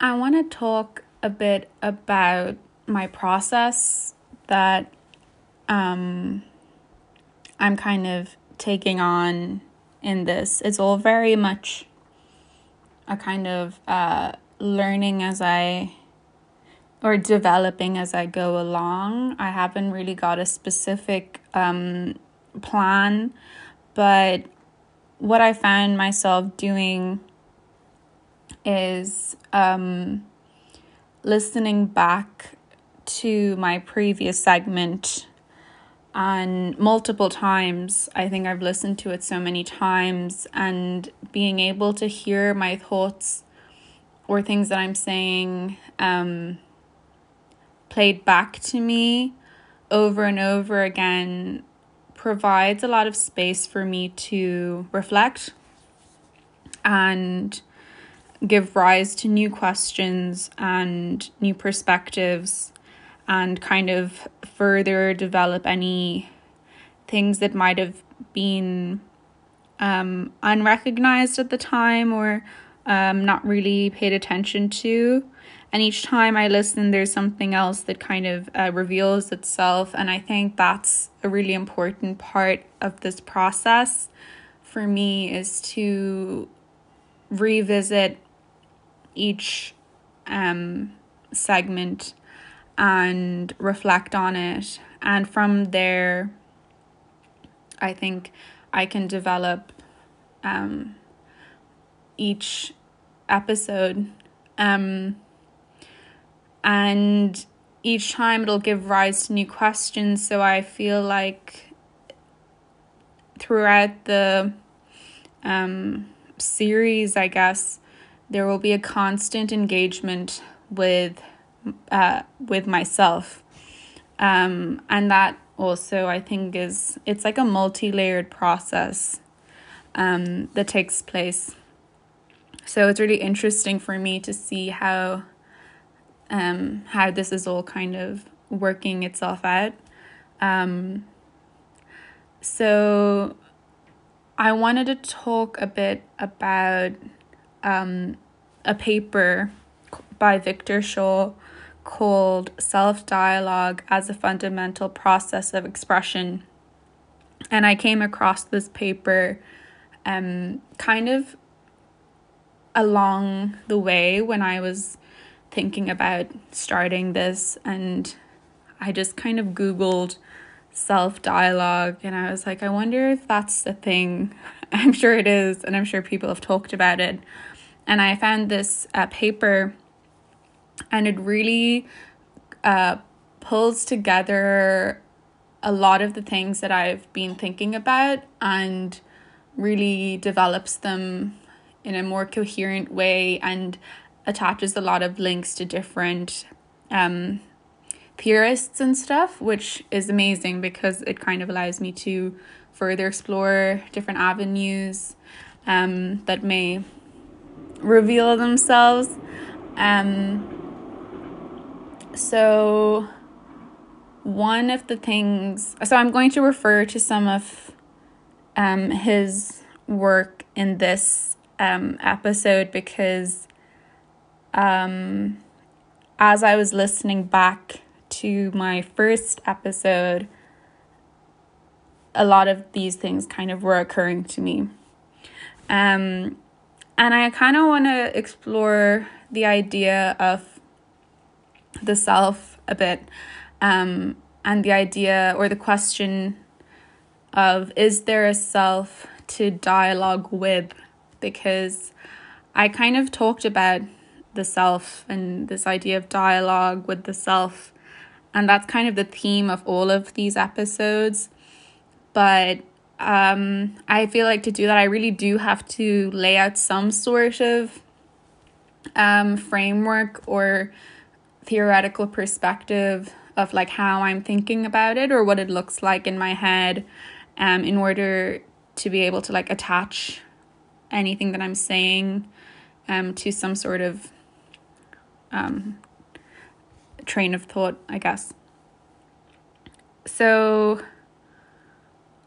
I want to talk a bit about my process that um, I'm kind of taking on in this. It's all very much a kind of uh, learning as I or developing as I go along. I haven't really got a specific um, plan, but what I found myself doing is um, listening back to my previous segment and multiple times. I think I've listened to it so many times and being able to hear my thoughts or things that I'm saying um, played back to me over and over again provides a lot of space for me to reflect and give rise to new questions and new perspectives and kind of further develop any things that might have been um, unrecognized at the time or um, not really paid attention to. And each time I listen, there's something else that kind of uh, reveals itself. And I think that's a really important part of this process for me is to revisit each um, segment and reflect on it. And from there, I think I can develop um, each episode. Um, and each time it'll give rise to new questions. So I feel like throughout the um, series, I guess, there will be a constant engagement with uh, with myself, um, and that also I think is it's like a multi layered process um, that takes place. So it's really interesting for me to see how um, how this is all kind of working itself out. Um, so I wanted to talk a bit about um, a paper by Victor Shaw called Self Dialogue as a Fundamental Process of Expression. And I came across this paper um, kind of along the way when I was thinking about starting this, and I just kind of Googled self dialogue and I was like, I wonder if that's the thing. I'm sure it is, and I'm sure people have talked about it. And I found this uh, paper, and it really uh, pulls together a lot of the things that I've been thinking about and really develops them in a more coherent way and attaches a lot of links to different um, theorists and stuff, which is amazing because it kind of allows me to further explore different avenues um, that may reveal themselves. Um, so, one of the things, so I'm going to refer to some of um, his work in this um, episode because um, as I was listening back to my first episode, a lot of these things kind of were occurring to me. Um, and I kind of want to explore the idea of the self a bit um, and the idea or the question of is there a self to dialogue with? Because I kind of talked about the self and this idea of dialogue with the self. And that's kind of the theme of all of these episodes. But um, I feel like to do that, I really do have to lay out some sort of um, framework or theoretical perspective of like how I'm thinking about it or what it looks like in my head um, in order to be able to like attach anything that I'm saying um, to some sort of um, train of thought, I guess. So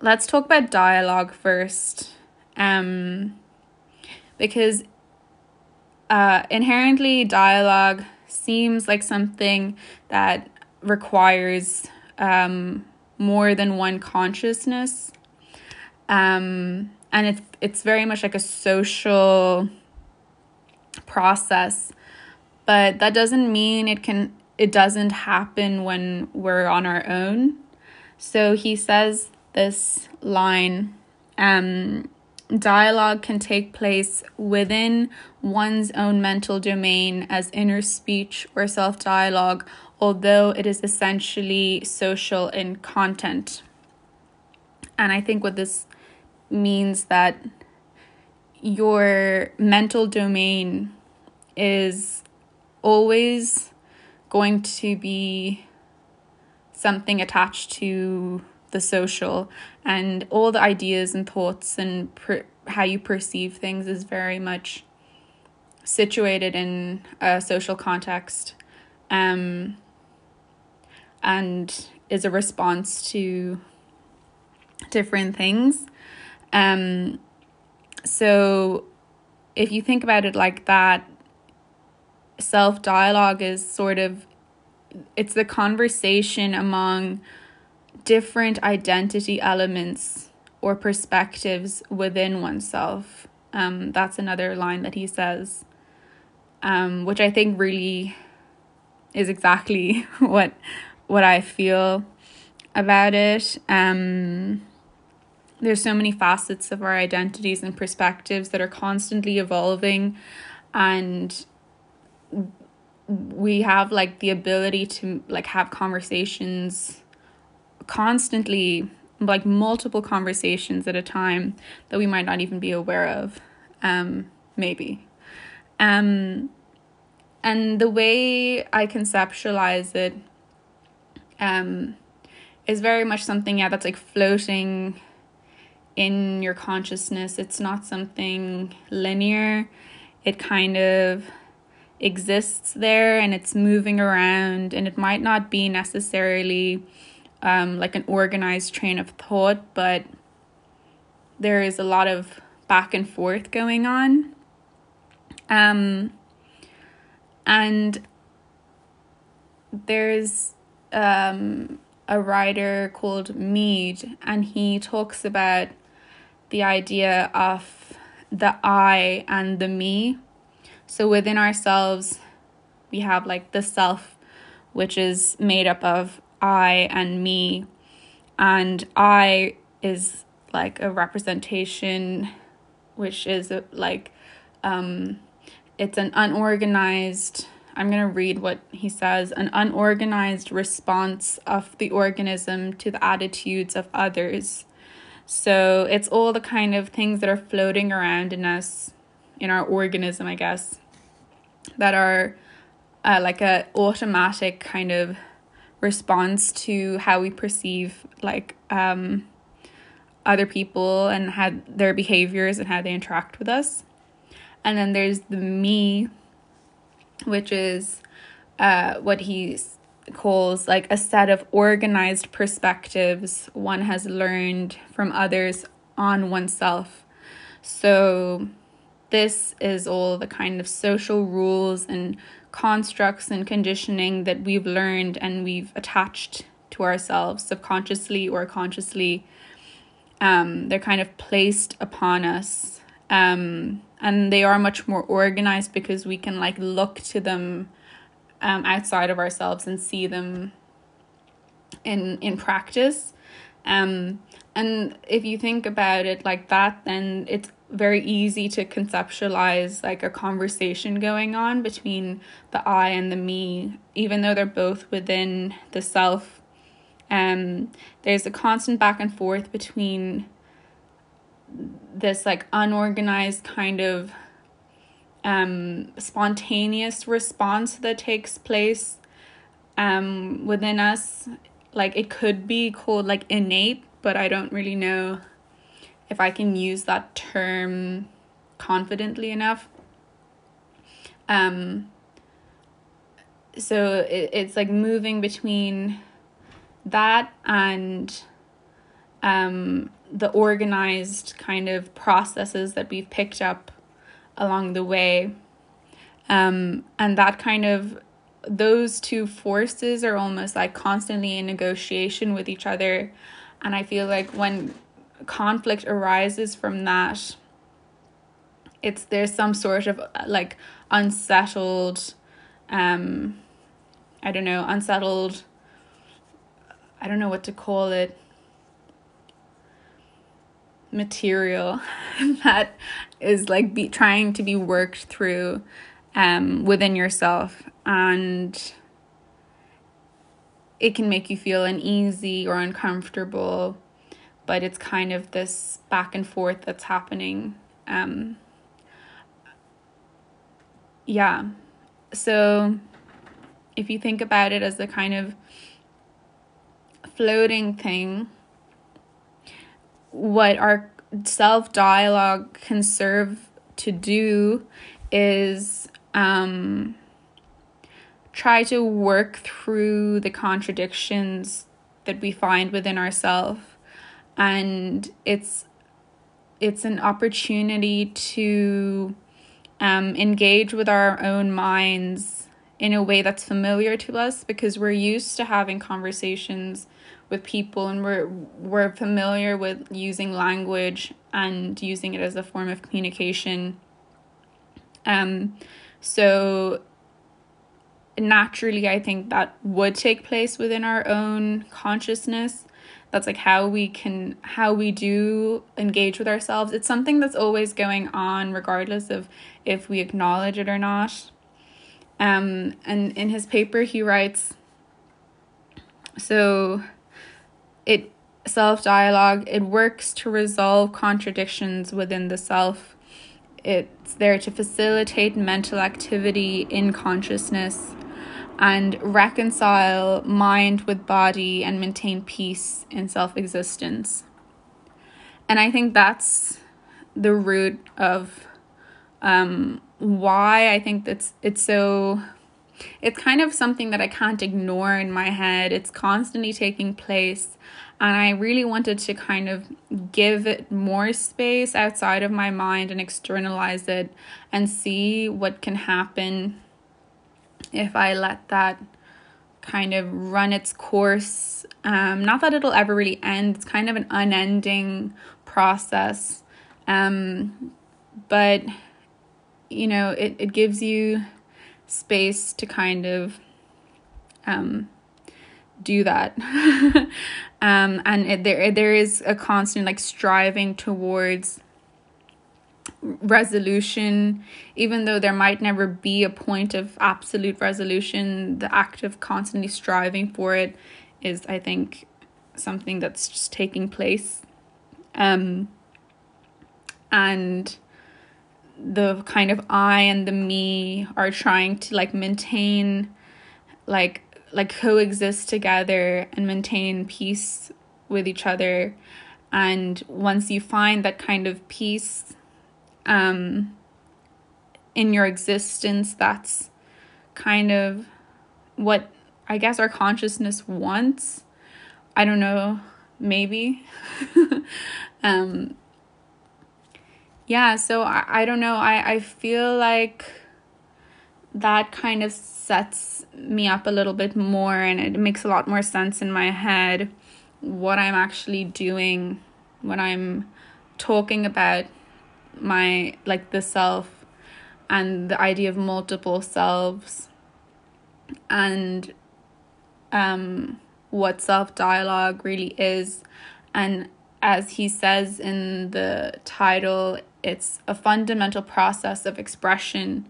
let's talk about dialogue first. Um, because uh, inherently dialogue seems like something that requires um, more than one consciousness. Um, and it's it's very much like a social process but that doesn't mean it can it doesn't happen when we're on our own so he says this line um dialogue can take place within one's own mental domain as inner speech or self dialogue although it is essentially social in content. And i think what this means that your mental domain is always going to be something attached to the social and all the ideas and thoughts and per- how you perceive things is very much situated in a social context um, and is a response to different things. Um, so if you think about it like that, self dialogue is sort of it's the conversation among different identity elements or perspectives within oneself. Um, that's another line that he says, um, which I think really is exactly what what I feel about it. Um, there's so many facets of our identities and perspectives that are constantly evolving and we have like the ability to like have conversations constantly like multiple conversations at a time that we might not even be aware of um maybe um and the way i conceptualize it um is very much something yeah that's like floating in your consciousness. It's not something linear. It kind of exists there and it's moving around, and it might not be necessarily um, like an organized train of thought, but there is a lot of back and forth going on. Um, and there's um, a writer called Mead, and he talks about the idea of the I and the me. So within ourselves, we have like the self, which is made up of I and me. And I is like a representation, which is like, um, it's an unorganized, I'm going to read what he says an unorganized response of the organism to the attitudes of others so it's all the kind of things that are floating around in us, in our organism, I guess, that are uh, like a automatic kind of response to how we perceive like um, other people and how their behaviors and how they interact with us. And then there's the me, which is uh, what he calls like a set of organized perspectives one has learned from others on oneself. So, this is all the kind of social rules and constructs and conditioning that we've learned and we've attached to ourselves subconsciously or consciously. Um, they're kind of placed upon us. Um, and they are much more organized because we can like look to them um, outside of ourselves and see them in in practice. Um, and if you think about it like that, then it's very easy to conceptualize like a conversation going on between the I and the me, even though they're both within the self. Um, there's a constant back and forth between this like unorganized kind of um, spontaneous response that takes place um, within us. Like it could be called like innate, but I don't really know if I can use that term confidently enough. Um, so it, it's like moving between that and um, the organized kind of processes that we've picked up along the way. Um, and that kind of those two forces are almost like constantly in negotiation with each other. And I feel like when conflict arises from that, it's there's some sort of like unsettled um I don't know, unsettled I don't know what to call it material that is like be trying to be worked through um within yourself and it can make you feel uneasy or uncomfortable but it's kind of this back and forth that's happening um yeah. So if you think about it as a kind of floating thing what our self dialogue can serve to do is um, try to work through the contradictions that we find within ourselves and it's it's an opportunity to um, engage with our own minds in a way that's familiar to us because we're used to having conversations with people and we're we're familiar with using language and using it as a form of communication. Um so naturally i think that would take place within our own consciousness that's like how we can how we do engage with ourselves. It's something that's always going on regardless of if we acknowledge it or not. Um and in his paper he writes so it self dialogue it works to resolve contradictions within the self. It's there to facilitate mental activity in consciousness and reconcile mind with body and maintain peace in self existence. And I think that's the root of um, why I think that's it's so it's kind of something that I can't ignore in my head. It's constantly taking place. And I really wanted to kind of give it more space outside of my mind and externalize it and see what can happen if I let that kind of run its course. Um, not that it'll ever really end, it's kind of an unending process. Um, but, you know, it, it gives you space to kind of um, do that. um, and it, there, there is a constant like striving towards resolution, even though there might never be a point of absolute resolution, the act of constantly striving for it is, I think, something that's just taking place. Um, and the kind of I and the me are trying to like maintain, like, like coexist together and maintain peace with each other. And once you find that kind of peace um, in your existence that's kind of what I guess our consciousness wants. I don't know, maybe. um, yeah, so I, I don't know. I, I feel like that kind of sets me up a little bit more and it makes a lot more sense in my head what I'm actually doing when I'm talking about my like the self and the idea of multiple selves and um what self dialogue really is. And as he says in the title it's a fundamental process of expression.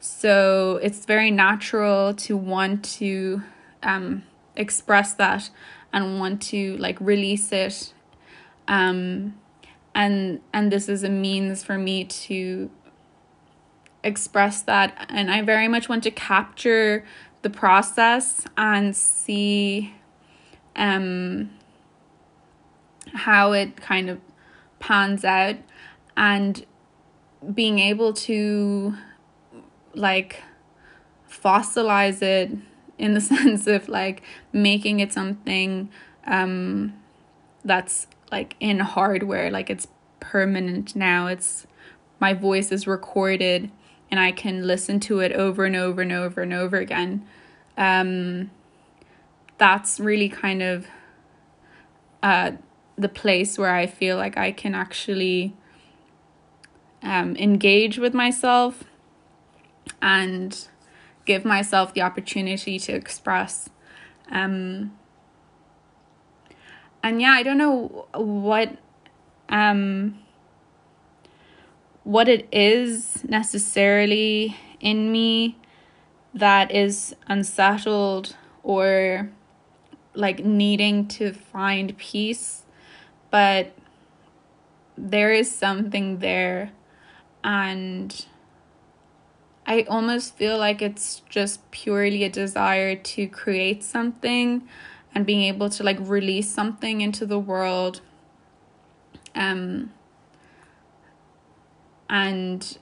So it's very natural to want to um express that and want to like release it. Um and and this is a means for me to express that. And I very much want to capture the process and see um how it kind of pans out. And being able to like fossilize it in the sense of like making it something um that's like in hardware like it's permanent now it's my voice is recorded and I can listen to it over and over and over and over again. Um, that's really kind of uh, the place where I feel like I can actually um, engage with myself and give myself the opportunity to express. Um, and yeah, I don't know what um, what it is necessarily in me that is unsettled or like needing to find peace, but there is something there, and I almost feel like it's just purely a desire to create something and being able to like release something into the world. Um, and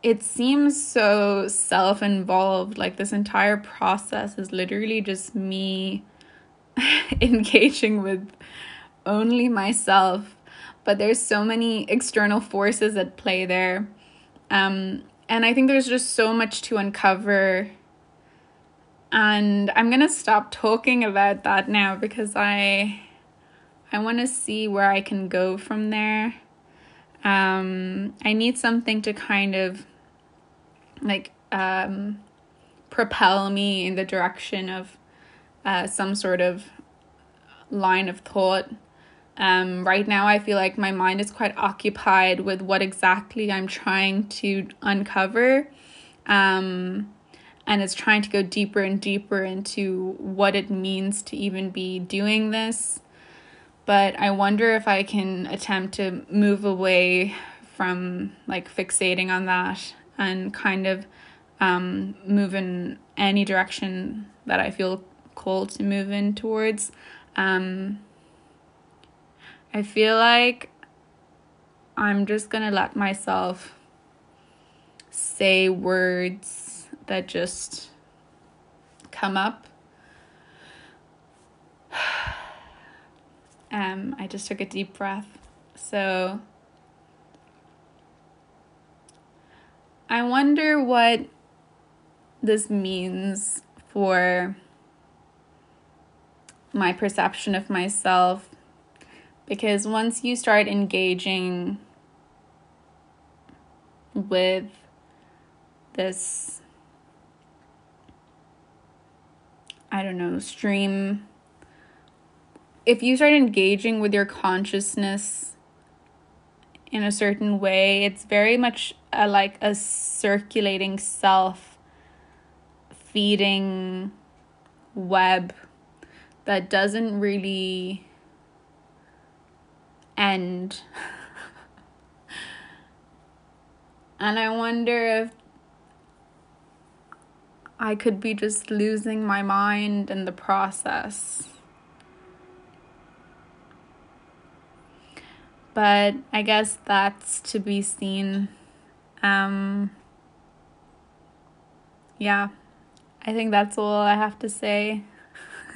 it seems so self involved. Like this entire process is literally just me engaging with only myself. But there's so many external forces at play there. Um, and I think there's just so much to uncover. And I'm gonna stop talking about that now because I I want to see where I can go from there. Um, I need something to kind of like um, propel me in the direction of uh, some sort of line of thought. Um, right now, I feel like my mind is quite occupied with what exactly I'm trying to uncover. Um, and it's trying to go deeper and deeper into what it means to even be doing this. But I wonder if I can attempt to move away from like fixating on that and kind of um, move in any direction that I feel called to move in towards. Um, I feel like I'm just gonna let myself say words that just come up. Um, I just took a deep breath. So I wonder what this means for my perception of myself because once you start engaging with this I don't know, stream if you start engaging with your consciousness in a certain way, it's very much a, like a circulating self feeding web that doesn't really end. and I wonder if I could be just losing my mind in the process. But I guess that's to be seen. Um, yeah, I think that's all I have to say.